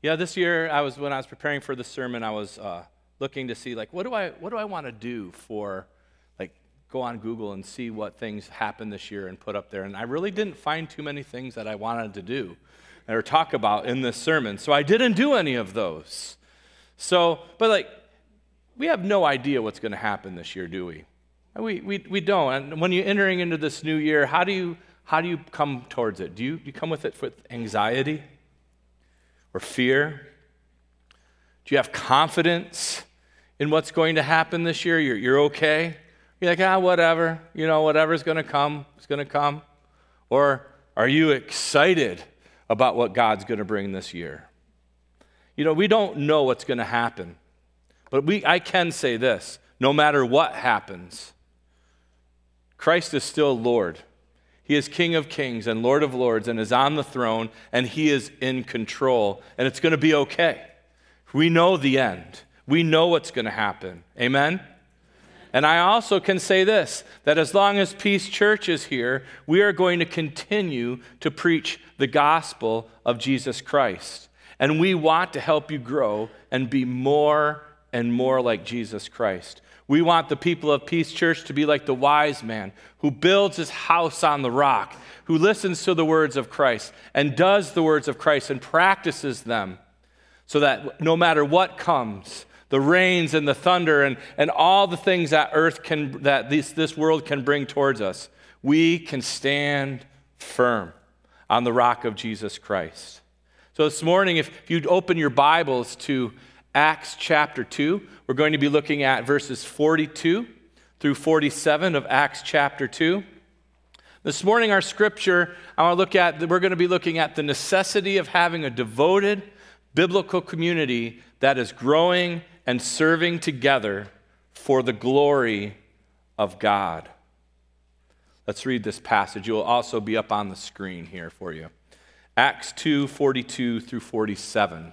Yeah, this year I was when I was preparing for the sermon, I was uh, looking to see like what do I what do I want to do for like go on Google and see what things happened this year and put up there. And I really didn't find too many things that I wanted to do or talk about in this sermon. So I didn't do any of those. So, but like we have no idea what's going to happen this year, do we? We, we, we don't. And when you're entering into this new year, how do you, how do you come towards it? Do you, do you come with it with anxiety? Or fear? Do you have confidence in what's going to happen this year? You're, you're okay? You're like, ah, whatever. You know, whatever's going to come is going to come. Or are you excited about what God's going to bring this year? You know, we don't know what's going to happen. But we, I can say this no matter what happens, Christ is still Lord. He is King of kings and Lord of lords and is on the throne and he is in control and it's going to be okay. We know the end. We know what's going to happen. Amen? And I also can say this that as long as Peace Church is here, we are going to continue to preach the gospel of Jesus Christ. And we want to help you grow and be more and more like Jesus Christ. We want the people of Peace Church to be like the wise man who builds his house on the rock, who listens to the words of Christ and does the words of Christ and practices them so that no matter what comes, the rains and the thunder and, and all the things that earth can, that this, this world can bring towards us, we can stand firm on the rock of Jesus Christ. So this morning, if you'd open your Bibles to Acts chapter 2. We're going to be looking at verses 42 through 47 of Acts chapter 2. This morning, our scripture, I want to look at, we're going to be looking at the necessity of having a devoted biblical community that is growing and serving together for the glory of God. Let's read this passage. It will also be up on the screen here for you. Acts 2 42 through 47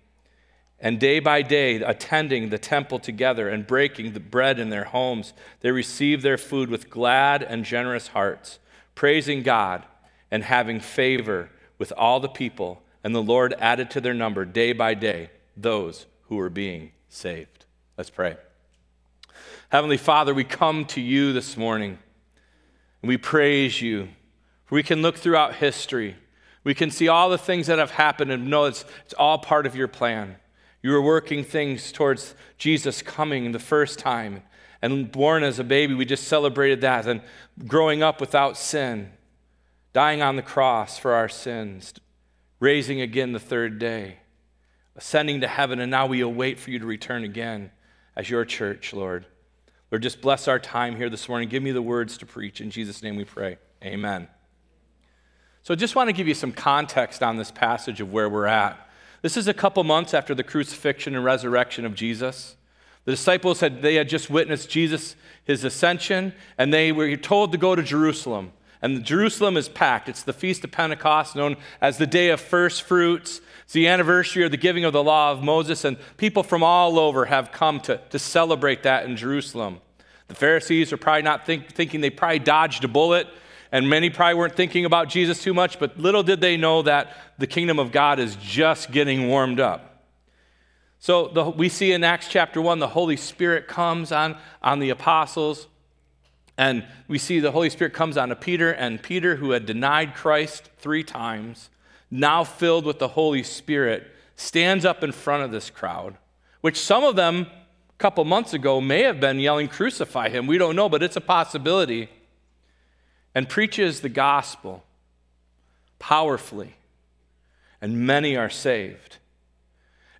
and day by day attending the temple together and breaking the bread in their homes, they received their food with glad and generous hearts, praising God and having favor with all the people. And the Lord added to their number day by day those who were being saved. Let's pray. Heavenly Father, we come to you this morning and we praise you. We can look throughout history. We can see all the things that have happened and know it's, it's all part of your plan. You were working things towards Jesus coming the first time. And born as a baby, we just celebrated that. And growing up without sin, dying on the cross for our sins, raising again the third day, ascending to heaven, and now we await for you to return again as your church, Lord. Lord, just bless our time here this morning. Give me the words to preach. In Jesus' name we pray. Amen. So, I just want to give you some context on this passage of where we're at. This is a couple months after the crucifixion and resurrection of Jesus. The disciples had they had just witnessed Jesus his ascension and they were told to go to Jerusalem. And Jerusalem is packed. It's the feast of Pentecost known as the day of first fruits. It's the anniversary of the giving of the law of Moses and people from all over have come to, to celebrate that in Jerusalem. The Pharisees are probably not think, thinking they probably dodged a bullet and many probably weren't thinking about Jesus too much, but little did they know that the kingdom of God is just getting warmed up. So the, we see in Acts chapter 1, the Holy Spirit comes on, on the apostles. And we see the Holy Spirit comes on to Peter, and Peter, who had denied Christ three times, now filled with the Holy Spirit, stands up in front of this crowd, which some of them a couple months ago may have been yelling, Crucify him. We don't know, but it's a possibility and preaches the gospel powerfully, and many are saved.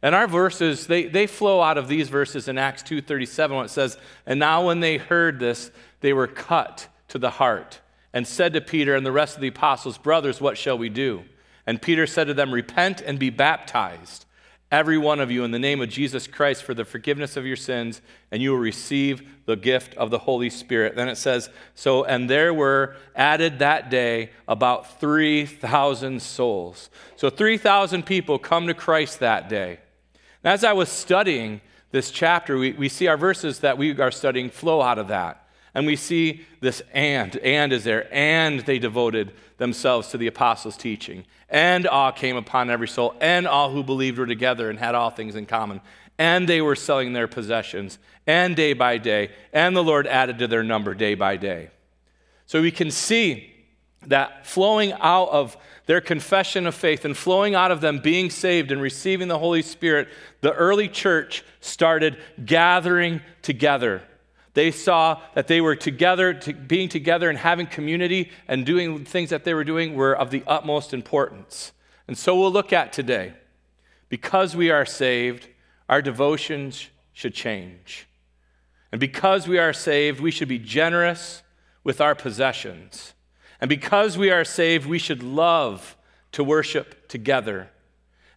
And our verses, they, they flow out of these verses in Acts 2.37 when it says, And now when they heard this, they were cut to the heart and said to Peter and the rest of the apostles, Brothers, what shall we do? And Peter said to them, Repent and be baptized, every one of you, in the name of Jesus Christ for the forgiveness of your sins, and you will receive the gift of the Holy Spirit. Then it says, So, and there were added that day about 3,000 souls. So, 3,000 people come to Christ that day. And as I was studying this chapter, we, we see our verses that we are studying flow out of that. And we see this and, and is there, and they devoted themselves to the apostles' teaching. And awe came upon every soul, and all who believed were together and had all things in common. And they were selling their possessions, and day by day, and the Lord added to their number day by day. So we can see that flowing out of their confession of faith and flowing out of them being saved and receiving the Holy Spirit, the early church started gathering together they saw that they were together, to being together and having community and doing things that they were doing were of the utmost importance. And so we'll look at today. Because we are saved, our devotions should change. And because we are saved, we should be generous with our possessions. And because we are saved, we should love to worship together.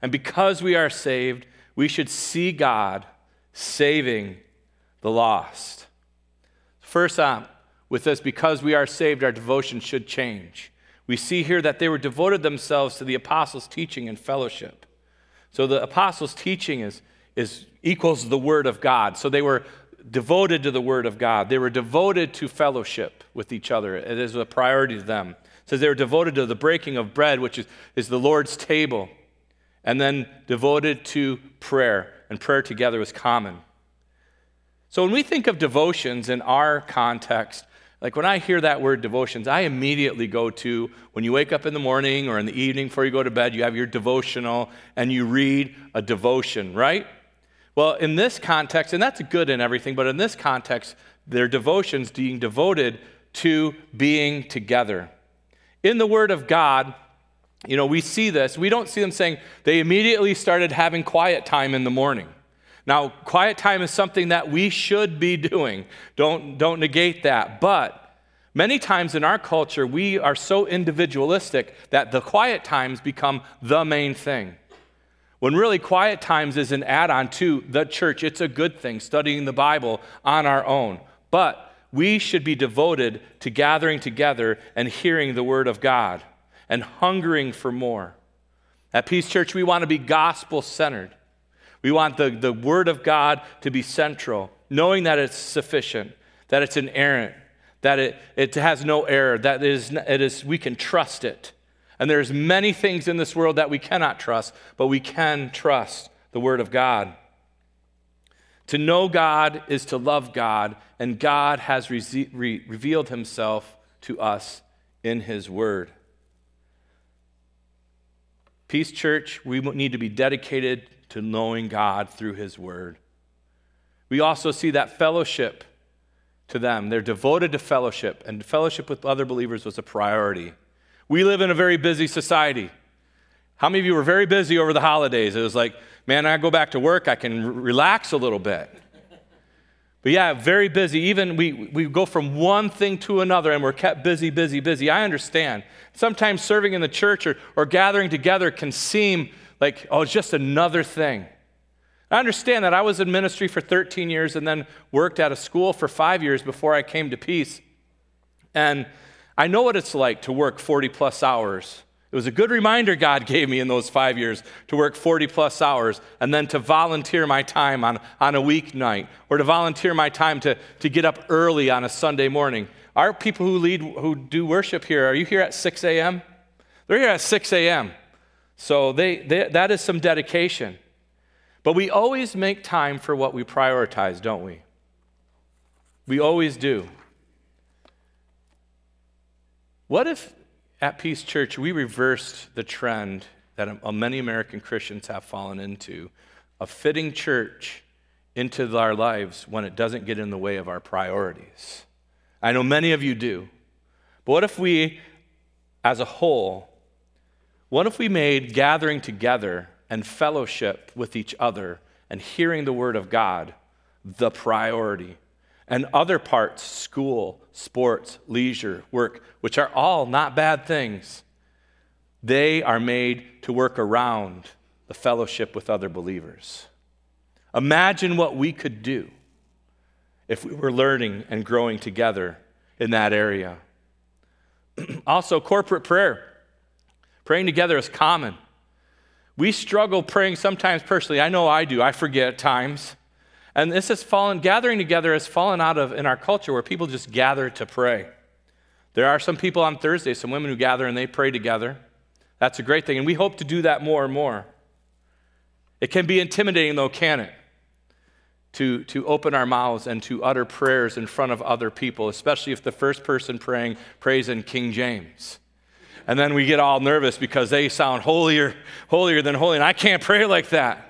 And because we are saved, we should see God saving the lost. First on, with this, because we are saved, our devotion should change. We see here that they were devoted themselves to the apostles' teaching and fellowship. So the apostles' teaching is, is equals the word of God. So they were devoted to the word of God. They were devoted to fellowship with each other. It is a priority to them. It says they were devoted to the breaking of bread, which is, is the Lord's table, and then devoted to prayer, and prayer together was common. So when we think of devotions in our context, like when I hear that word devotions, I immediately go to when you wake up in the morning or in the evening before you go to bed, you have your devotional and you read a devotion, right? Well, in this context, and that's good in everything, but in this context, their devotions being devoted to being together. In the Word of God, you know, we see this. We don't see them saying they immediately started having quiet time in the morning. Now, quiet time is something that we should be doing. Don't, don't negate that. But many times in our culture, we are so individualistic that the quiet times become the main thing. When really, quiet times is an add on to the church. It's a good thing, studying the Bible on our own. But we should be devoted to gathering together and hearing the Word of God and hungering for more. At Peace Church, we want to be gospel centered. We want the, the Word of God to be central, knowing that it's sufficient, that it's inerrant, that it, it has no error, that it is, it is, we can trust it. And there's many things in this world that we cannot trust, but we can trust the Word of God. To know God is to love God, and God has re- re- revealed himself to us in his Word. Peace Church, we need to be dedicated to knowing God through His Word. We also see that fellowship to them. They're devoted to fellowship, and fellowship with other believers was a priority. We live in a very busy society. How many of you were very busy over the holidays? It was like, man, I go back to work, I can r- relax a little bit. But yeah, very busy. Even we, we go from one thing to another and we're kept busy, busy, busy. I understand. Sometimes serving in the church or, or gathering together can seem like, oh, it's just another thing. I understand that I was in ministry for 13 years and then worked at a school for five years before I came to Peace. And I know what it's like to work 40 plus hours. It was a good reminder God gave me in those five years to work 40 plus hours and then to volunteer my time on, on a weeknight or to volunteer my time to, to get up early on a Sunday morning. Our people who lead, who do worship here, are you here at 6 a.m.? They're here at 6 a.m. So they, they, that is some dedication. But we always make time for what we prioritize, don't we? We always do. What if at Peace Church we reversed the trend that many American Christians have fallen into of fitting church into our lives when it doesn't get in the way of our priorities? I know many of you do. But what if we, as a whole, what if we made gathering together and fellowship with each other and hearing the Word of God the priority? And other parts, school, sports, leisure, work, which are all not bad things, they are made to work around the fellowship with other believers. Imagine what we could do if we were learning and growing together in that area. also, corporate prayer. Praying together is common. We struggle praying sometimes personally. I know I do. I forget at times. And this has fallen, gathering together has fallen out of in our culture where people just gather to pray. There are some people on Thursday, some women who gather and they pray together. That's a great thing. And we hope to do that more and more. It can be intimidating, though, can it? To, to open our mouths and to utter prayers in front of other people, especially if the first person praying prays in King James. And then we get all nervous because they sound holier, holier than holy, and I can't pray like that.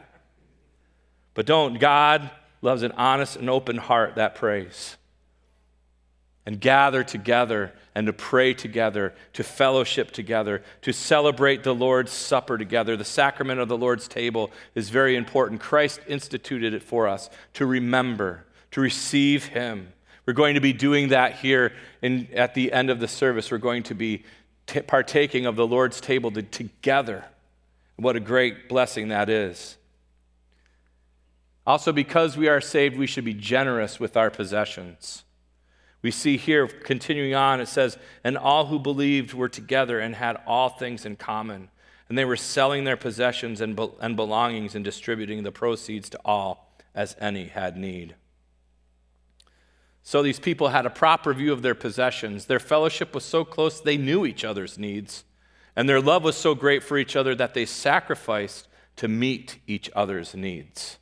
But don't. God loves an honest and open heart that prays. And gather together and to pray together, to fellowship together, to celebrate the Lord's Supper together. The sacrament of the Lord's table is very important. Christ instituted it for us to remember, to receive Him. We're going to be doing that here in, at the end of the service. We're going to be t- partaking of the Lord's table to, together. What a great blessing that is. Also, because we are saved, we should be generous with our possessions. We see here, continuing on, it says, And all who believed were together and had all things in common. And they were selling their possessions and, be- and belongings and distributing the proceeds to all as any had need. So these people had a proper view of their possessions. Their fellowship was so close, they knew each other's needs. And their love was so great for each other that they sacrificed to meet each other's needs.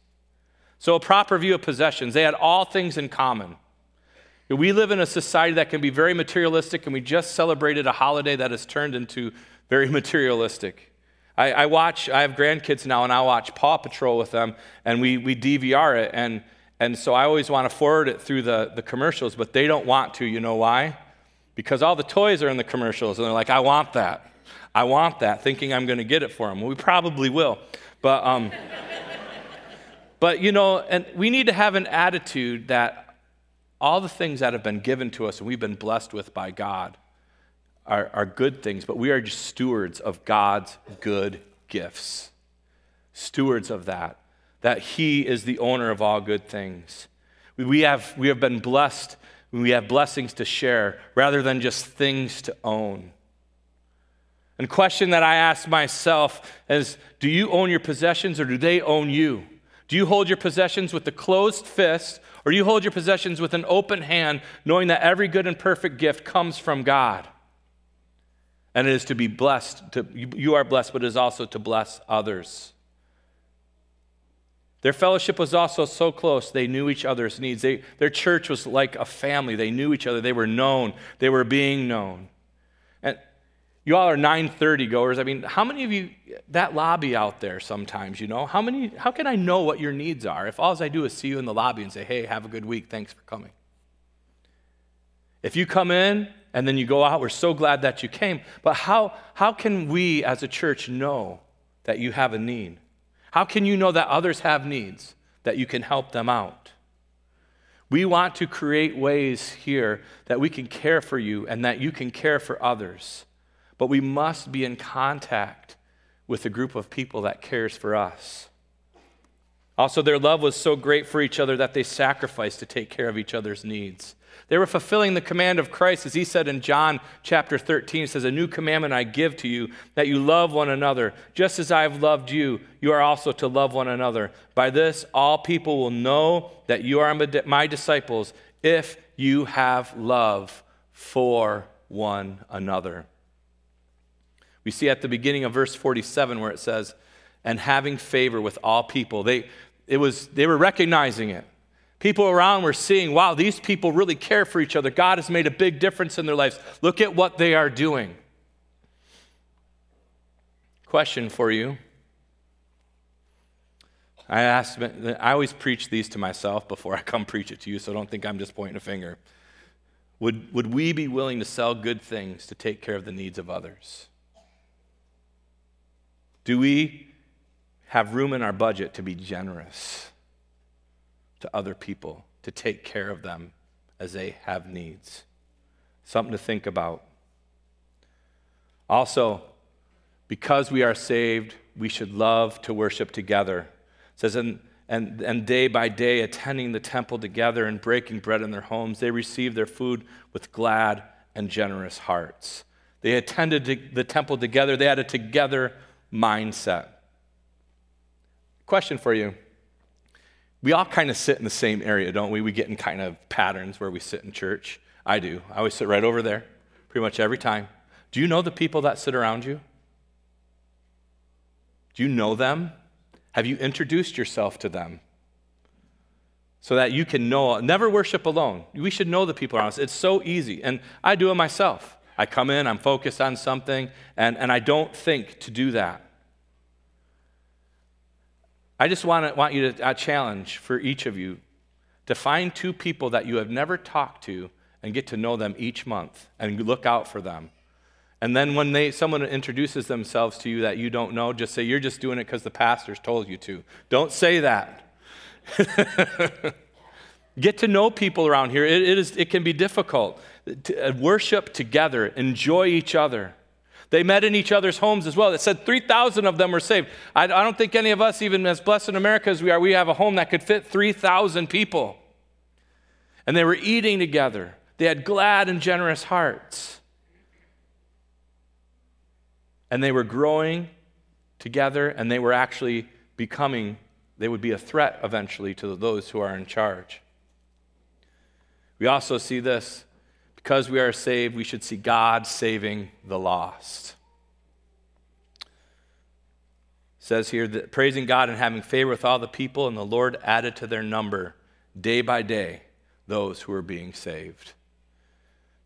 So, a proper view of possessions. They had all things in common. We live in a society that can be very materialistic, and we just celebrated a holiday that has turned into very materialistic. I, I watch, I have grandkids now, and I watch Paw Patrol with them, and we, we DVR it. And and so I always want to forward it through the, the commercials, but they don't want to. You know why? Because all the toys are in the commercials, and they're like, I want that. I want that, thinking I'm going to get it for them. Well, we probably will. But, um, but, you know, and we need to have an attitude that all the things that have been given to us and we've been blessed with by God are, are good things, but we are just stewards of God's good gifts. Stewards of that that He is the owner of all good things. We have, we have been blessed, we have blessings to share rather than just things to own. And question that I ask myself is do you own your possessions or do they own you? Do you hold your possessions with a closed fist or you hold your possessions with an open hand, knowing that every good and perfect gift comes from God? And it is to be blessed. To, you are blessed, but it is also to bless others. Their fellowship was also so close, they knew each other's needs. They, their church was like a family. They knew each other. They were known. They were being known. And you all are 930 goers. I mean, how many of you, that lobby out there sometimes, you know, how many, how can I know what your needs are if all I do is see you in the lobby and say, hey, have a good week. Thanks for coming. If you come in and then you go out, we're so glad that you came. But how, how can we as a church know that you have a need? How can you know that others have needs, that you can help them out? We want to create ways here that we can care for you and that you can care for others. But we must be in contact with a group of people that cares for us. Also, their love was so great for each other that they sacrificed to take care of each other's needs. They were fulfilling the command of Christ, as he said in John chapter 13, It says, A new commandment I give to you, that you love one another. Just as I have loved you, you are also to love one another. By this, all people will know that you are my disciples if you have love for one another. We see at the beginning of verse 47 where it says, and having favor with all people. They, it was, they were recognizing it. People around were seeing, wow, these people really care for each other. God has made a big difference in their lives. Look at what they are doing. Question for you. I asked, I always preach these to myself before I come preach it to you, so don't think I'm just pointing a finger. Would, would we be willing to sell good things to take care of the needs of others? Do we have room in our budget to be generous? To other people, to take care of them as they have needs. Something to think about. Also, because we are saved, we should love to worship together. It says, and, and, and day by day, attending the temple together and breaking bread in their homes, they received their food with glad and generous hearts. They attended the temple together, they had a together mindset. Question for you. We all kind of sit in the same area, don't we? We get in kind of patterns where we sit in church. I do. I always sit right over there, pretty much every time. Do you know the people that sit around you? Do you know them? Have you introduced yourself to them? So that you can know, never worship alone. We should know the people around us. It's so easy. And I do it myself. I come in, I'm focused on something, and, and I don't think to do that. I just want, to, want you to a challenge for each of you to find two people that you have never talked to and get to know them each month and look out for them. And then when they, someone introduces themselves to you that you don't know, just say, You're just doing it because the pastors told you to. Don't say that. Get to know people around here. It, it, is, it can be difficult. To uh, worship together, enjoy each other. They met in each other's homes as well. It said 3,000 of them were saved. I, I don't think any of us, even as blessed in America as we are, we have a home that could fit 3,000 people. And they were eating together. They had glad and generous hearts. And they were growing together, and they were actually becoming, they would be a threat eventually to those who are in charge. We also see this because we are saved, we should see God saving the lost. It says here that praising God and having favor with all the people, and the Lord added to their number day by day those who are being saved.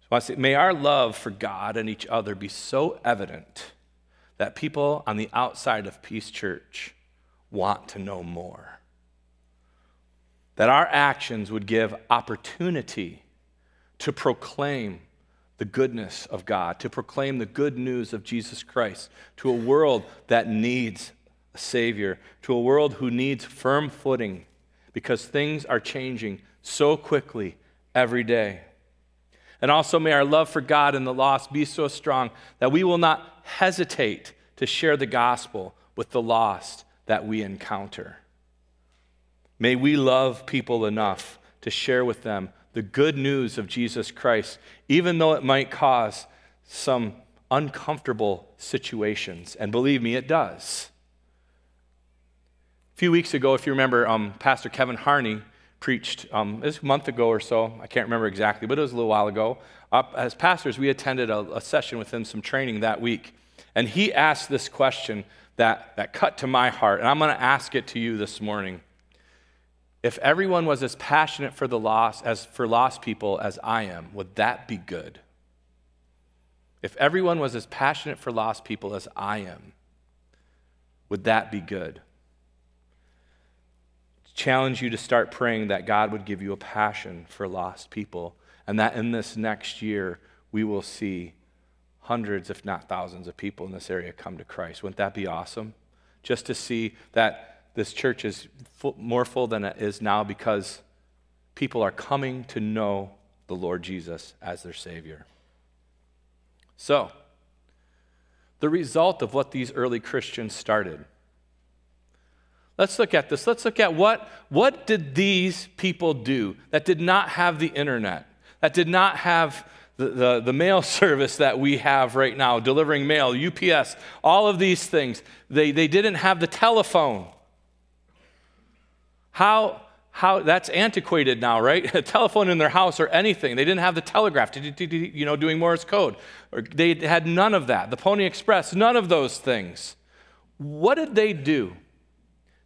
So I say, may our love for God and each other be so evident that people on the outside of Peace Church want to know more. That our actions would give opportunity to proclaim the goodness of God, to proclaim the good news of Jesus Christ to a world that needs a Savior, to a world who needs firm footing because things are changing so quickly every day. And also, may our love for God and the lost be so strong that we will not hesitate to share the gospel with the lost that we encounter. May we love people enough to share with them the good news of Jesus Christ, even though it might cause some uncomfortable situations. And believe me, it does. A few weeks ago, if you remember, um, Pastor Kevin Harney preached, um, a month ago or so, I can't remember exactly, but it was a little while ago. as pastors, we attended a, a session with him, some training that week. And he asked this question that, that cut to my heart, and I'm going to ask it to you this morning. If everyone was as passionate for the lost as for lost people as I am, would that be good? If everyone was as passionate for lost people as I am, would that be good? Challenge you to start praying that God would give you a passion for lost people and that in this next year we will see hundreds, if not thousands, of people in this area come to Christ. Wouldn't that be awesome? Just to see that this church is full, more full than it is now because people are coming to know the Lord Jesus as their Savior. So, the result of what these early Christians started. Let's look at this. Let's look at what, what did these people do that did not have the internet, that did not have the, the, the, mail service that we have right now, delivering mail, UPS, all of these things. They, they didn't have the telephone. How, how that's antiquated now, right? A telephone in their house or anything. They didn't have the telegraph, you know, doing Morse code. Or they had none of that. The Pony Express, none of those things. What did they do?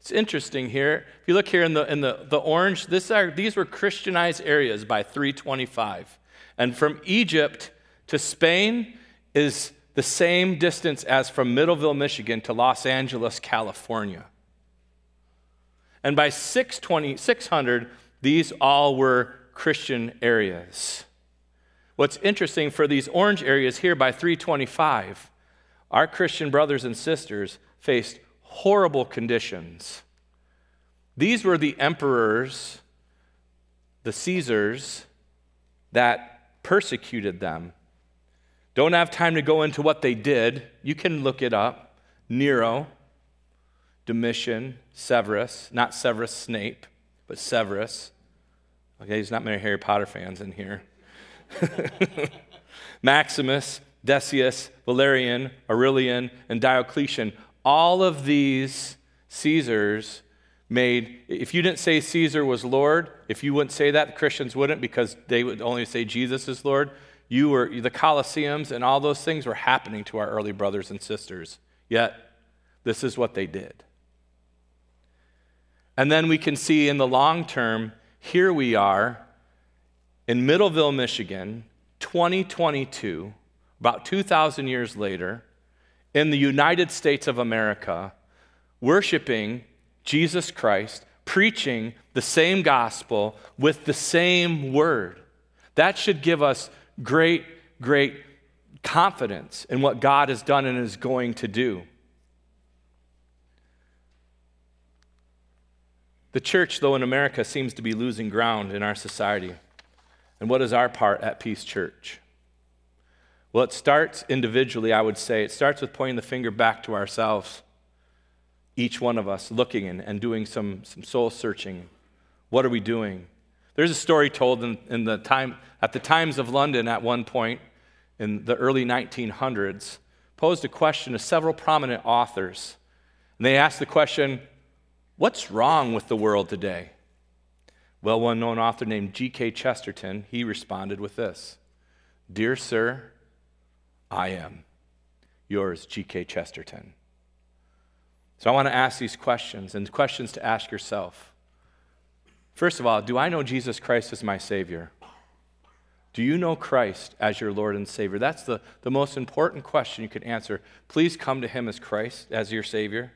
It's interesting here. If you look here in the, in the, the orange, this are, these were Christianized areas by 325. And from Egypt to Spain is the same distance as from Middleville, Michigan to Los Angeles, California. And by 620, 600, these all were Christian areas. What's interesting for these orange areas here by 325, our Christian brothers and sisters faced horrible conditions. These were the emperors, the Caesars, that persecuted them. Don't have time to go into what they did. You can look it up. Nero, Domitian, Severus, not Severus Snape, but Severus. Okay, there's not many Harry Potter fans in here. Maximus, Decius, Valerian, Aurelian, and Diocletian. All of these Caesars made, if you didn't say Caesar was Lord, if you wouldn't say that, the Christians wouldn't because they would only say Jesus is Lord. You were, the Colosseums and all those things were happening to our early brothers and sisters. Yet, this is what they did. And then we can see in the long term, here we are in Middleville, Michigan, 2022, about 2,000 years later, in the United States of America, worshiping Jesus Christ, preaching the same gospel with the same word. That should give us great, great confidence in what God has done and is going to do. The church, though, in America seems to be losing ground in our society. And what is our part at Peace Church? Well, it starts individually, I would say. It starts with pointing the finger back to ourselves, each one of us looking and, doing some, some soul searching. What are we doing? There's a story told in, in the time, at the Times of London at one point in the early 1900s, posed a question to several prominent authors. And they asked the question, What's wrong with the world today? Well, one known author named G.K. Chesterton, he responded with this Dear Sir, I am. Yours, G.K. Chesterton. So I want to ask these questions and questions to ask yourself. First of all, do I know Jesus Christ as my Savior? Do you know Christ as your Lord and Savior? That's the, the most important question you could answer. Please come to Him as Christ, as your Savior.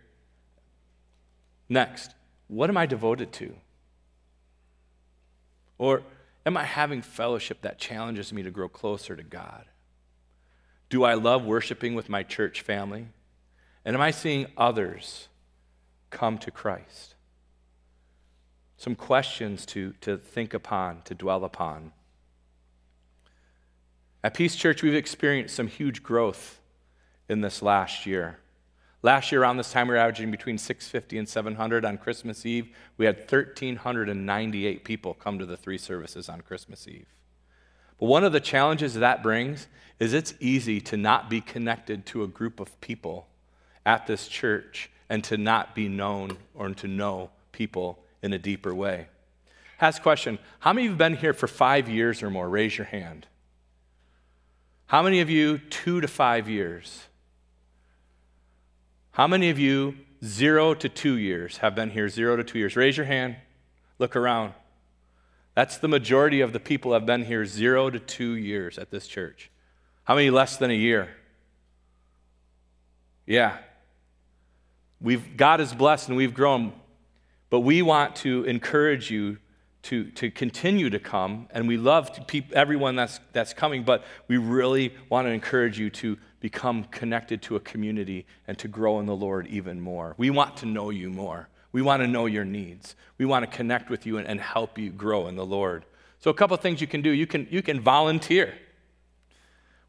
Next, what am I devoted to? Or am I having fellowship that challenges me to grow closer to God? Do I love worshiping with my church family? And am I seeing others come to Christ? Some questions to, to think upon, to dwell upon. At Peace Church, we've experienced some huge growth in this last year. Last year, around this time, we were averaging between 650 and 700 on Christmas Eve. We had 1,398 people come to the three services on Christmas Eve. But one of the challenges that brings is it's easy to not be connected to a group of people at this church and to not be known or to know people in a deeper way. Ask question How many of you have been here for five years or more? Raise your hand. How many of you, two to five years? How many of you, zero to two years, have been here zero to two years? Raise your hand. Look around. That's the majority of the people have been here zero to two years at this church. How many less than a year? Yeah. We've, God is blessed and we've grown, but we want to encourage you to, to continue to come. And we love everyone that's, that's coming, but we really want to encourage you to become connected to a community and to grow in the Lord even more. We want to know you more. We want to know your needs. We want to connect with you and, and help you grow in the Lord. So, a couple things you can do you can, you can volunteer.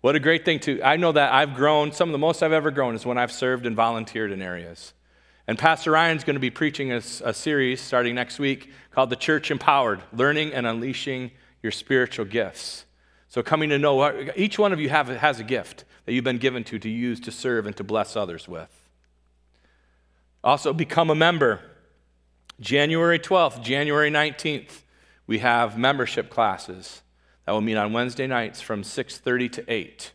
What a great thing to. I know that I've grown, some of the most I've ever grown is when I've served and volunteered in areas. And Pastor Ryan's going to be preaching a, a series starting next week called The Church Empowered Learning and Unleashing Your Spiritual Gifts. So, coming to know each one of you have, has a gift that you've been given to to use to serve and to bless others with. Also, become a member. January 12th, January 19th, we have membership classes that will meet on Wednesday nights from 6:30 to 8.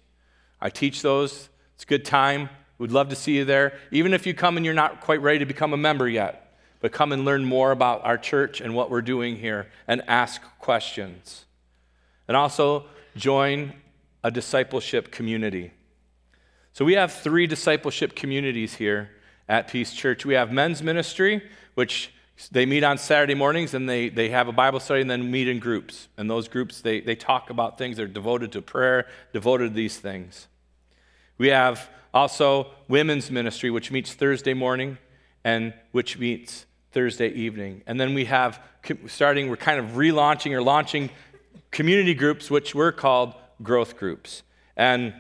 I teach those. It's a good time. We'd love to see you there. Even if you come and you're not quite ready to become a member yet, but come and learn more about our church and what we're doing here and ask questions. And also join a discipleship community. So we have three discipleship communities here at Peace Church. We have men's ministry, which they meet on Saturday mornings and they, they have a Bible study and then meet in groups. And those groups, they, they talk about things. They're devoted to prayer, devoted to these things. We have also women's ministry, which meets Thursday morning and which meets Thursday evening. And then we have, starting, we're kind of relaunching or launching community groups, which we're called growth groups. And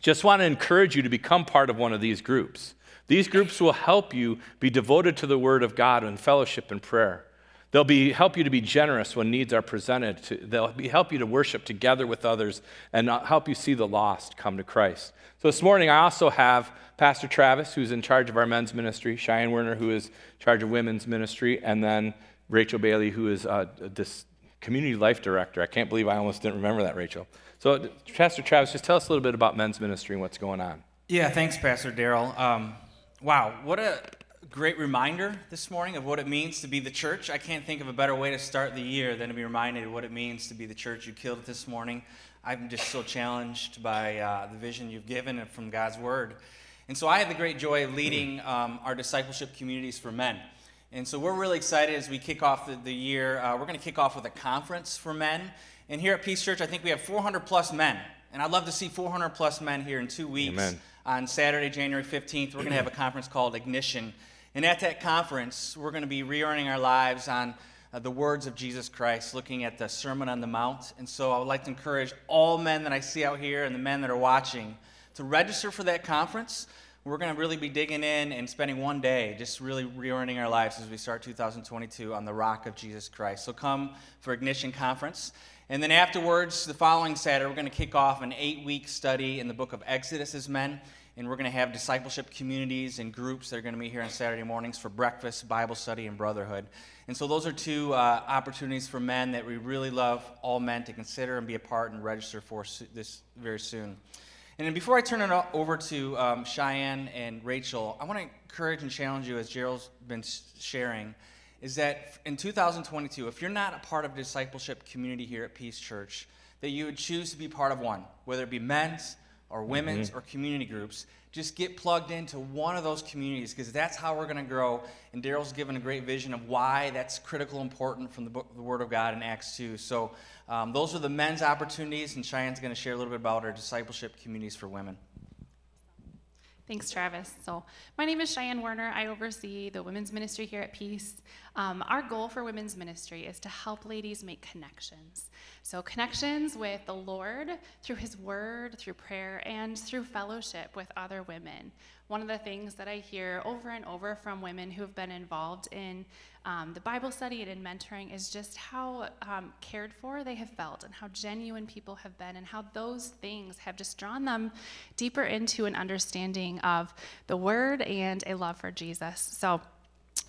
just want to encourage you to become part of one of these groups. These groups will help you be devoted to the Word of God and fellowship and prayer. They'll be, help you to be generous when needs are presented. To, they'll be, help you to worship together with others and help you see the lost come to Christ. So this morning, I also have Pastor Travis, who's in charge of our men's ministry, Cheyenne Werner, who is in charge of women's ministry, and then Rachel Bailey, who is uh, this community life director. I can't believe I almost didn't remember that, Rachel. So, Pastor Travis, just tell us a little bit about men's ministry and what's going on. Yeah, thanks, Pastor Daryl. Um, wow, what a great reminder this morning of what it means to be the church. I can't think of a better way to start the year than to be reminded of what it means to be the church. You killed it this morning. I'm just so challenged by uh, the vision you've given from God's Word. And so I have the great joy of leading um, our discipleship communities for men. And so we're really excited as we kick off the, the year. Uh, we're going to kick off with a conference for men. And here at Peace Church, I think we have 400 plus men. And I'd love to see 400 plus men here in two weeks. Amen. On Saturday, January 15th, we're going to have a conference called Ignition. And at that conference, we're going to be reorienting our lives on uh, the words of Jesus Christ, looking at the Sermon on the Mount. And so I would like to encourage all men that I see out here and the men that are watching to register for that conference. We're going to really be digging in and spending one day just really reorienting our lives as we start 2022 on the rock of Jesus Christ. So come for Ignition Conference. And then afterwards, the following Saturday, we're going to kick off an eight week study in the book of Exodus as men. And we're going to have discipleship communities and groups that are going to meet here on Saturday mornings for breakfast, Bible study, and brotherhood. And so those are two uh, opportunities for men that we really love all men to consider and be a part and register for this very soon. And then before I turn it over to um, Cheyenne and Rachel, I want to encourage and challenge you, as Gerald's been sharing, is that in 2022, if you're not a part of a discipleship community here at Peace Church, that you would choose to be part of one, whether it be men's or women's mm-hmm. or community groups. Just get plugged into one of those communities because that's how we're going to grow. And Daryl's given a great vision of why that's critical important from the, book, the Word of God in Acts 2. So um, those are the men's opportunities, and Cheyenne's going to share a little bit about our discipleship communities for women. Thanks, Travis. So, my name is Cheyenne Werner. I oversee the women's ministry here at Peace. Um, our goal for women's ministry is to help ladies make connections. So, connections with the Lord through His Word, through prayer, and through fellowship with other women. One of the things that I hear over and over from women who have been involved in um, the Bible study and in mentoring is just how um, cared for they have felt and how genuine people have been, and how those things have just drawn them deeper into an understanding of the Word and a love for Jesus. So,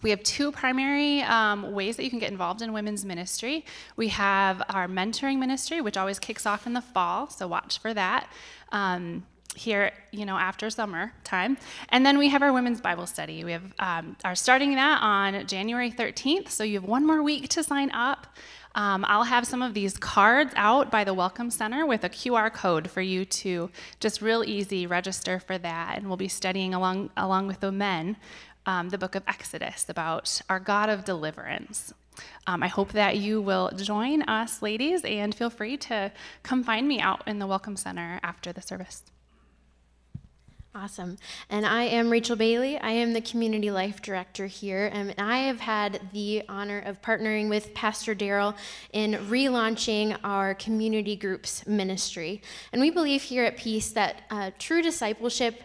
we have two primary um, ways that you can get involved in women's ministry. We have our mentoring ministry, which always kicks off in the fall, so watch for that. Um, here, you know, after summer time. And then we have our women's Bible study. We have um, are starting that on January 13th, so you have one more week to sign up. Um, I'll have some of these cards out by the Welcome Center with a QR code for you to just real easy register for that. And we'll be studying along along with the men um, the book of Exodus about our God of deliverance. Um, I hope that you will join us, ladies, and feel free to come find me out in the Welcome Center after the service. Awesome. And I am Rachel Bailey. I am the Community Life Director here. And I have had the honor of partnering with Pastor Daryl in relaunching our community groups ministry. And we believe here at Peace that uh, true discipleship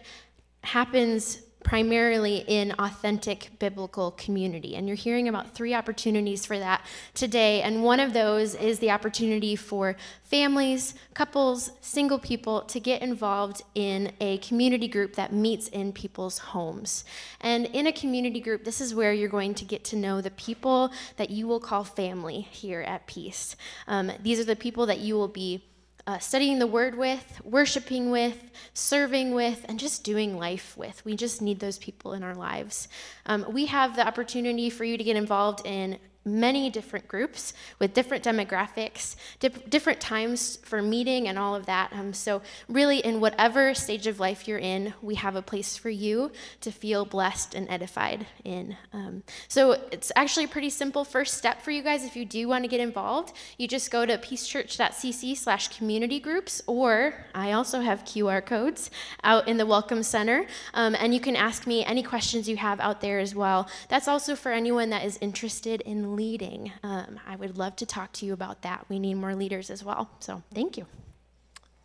happens primarily in authentic biblical community. And you're hearing about three opportunities for that today. And one of those is the opportunity for families, couples, single people to get involved in a community group that meets in people's homes. And in a community group, this is where you're going to get to know the people that you will call family here at Peace. Um, these are the people that you will be uh, studying the word with, worshiping with, serving with, and just doing life with. We just need those people in our lives. Um, we have the opportunity for you to get involved in many different groups with different demographics, dip, different times for meeting, and all of that. Um, so, really, in whatever stage of life you're in, we have a place for you to feel blessed and edified in. Um, so, it's actually a pretty simple first step for you guys if you do want to get involved. You just go to peacechurch.cc slash community groups, or I also have QR codes out in the Welcome Center, um, and you can ask me any questions you have out there as well. That's also for anyone that is interested in leading. Um, I would love to talk to you about that. We need more leaders as well. So thank you.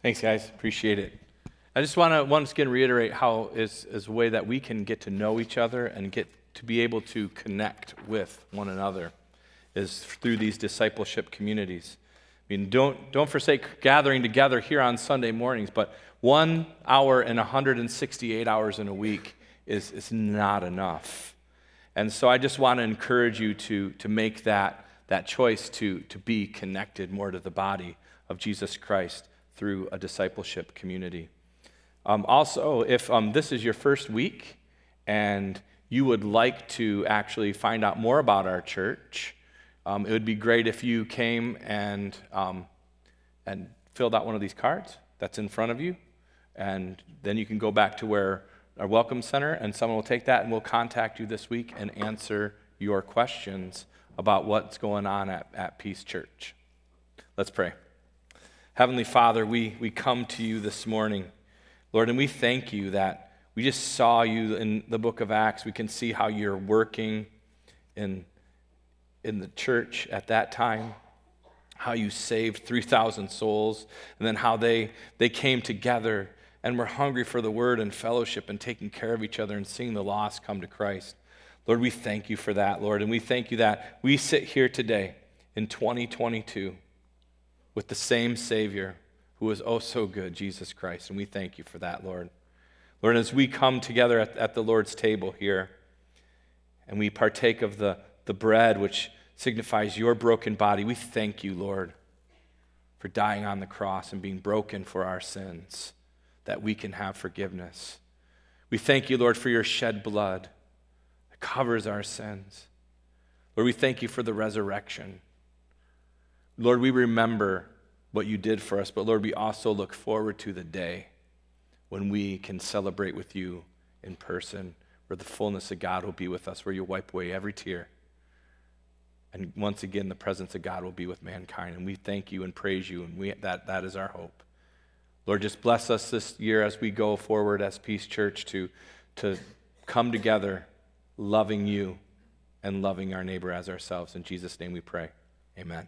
Thanks, guys. Appreciate it. I just want to once again reiterate how is, is a way that we can get to know each other and get to be able to connect with one another is through these discipleship communities. I mean, don't, don't forsake gathering together here on Sunday mornings, but one hour and 168 hours in a week is, is not enough. And so I just want to encourage you to, to make that, that choice to, to be connected more to the body of Jesus Christ through a discipleship community. Um, also, if um, this is your first week and you would like to actually find out more about our church, um, it would be great if you came and, um, and filled out one of these cards that's in front of you. And then you can go back to where our welcome center, and someone will take that and we'll contact you this week and answer your questions about what's going on at, at Peace Church. Let's pray. Heavenly Father, we, we come to you this morning. Lord, and we thank you that we just saw you in the book of Acts. We can see how you're working in, in the church at that time, how you saved 3,000 souls, and then how they, they came together and we're hungry for the word and fellowship and taking care of each other and seeing the lost come to Christ. Lord, we thank you for that, Lord, and we thank you that we sit here today in 2022 with the same Savior who is oh so good, Jesus Christ. And we thank you for that, Lord. Lord, as we come together at, at the Lord's table here and we partake of the, the bread which signifies your broken body, we thank you, Lord, for dying on the cross and being broken for our sins, that we can have forgiveness. We thank you, Lord, for your shed blood that covers our sins. Lord, we thank you for the resurrection. Lord, we remember what you did for us, but Lord, we also look forward to the day when we can celebrate with you in person, where the fullness of God will be with us, where you wipe away every tear. And once again, the presence of God will be with mankind. And we thank you and praise you, and we, that, that is our hope. Lord, just bless us this year as we go forward as Peace Church to, to come together loving you and loving our neighbor as ourselves. In Jesus' name we pray. Amen.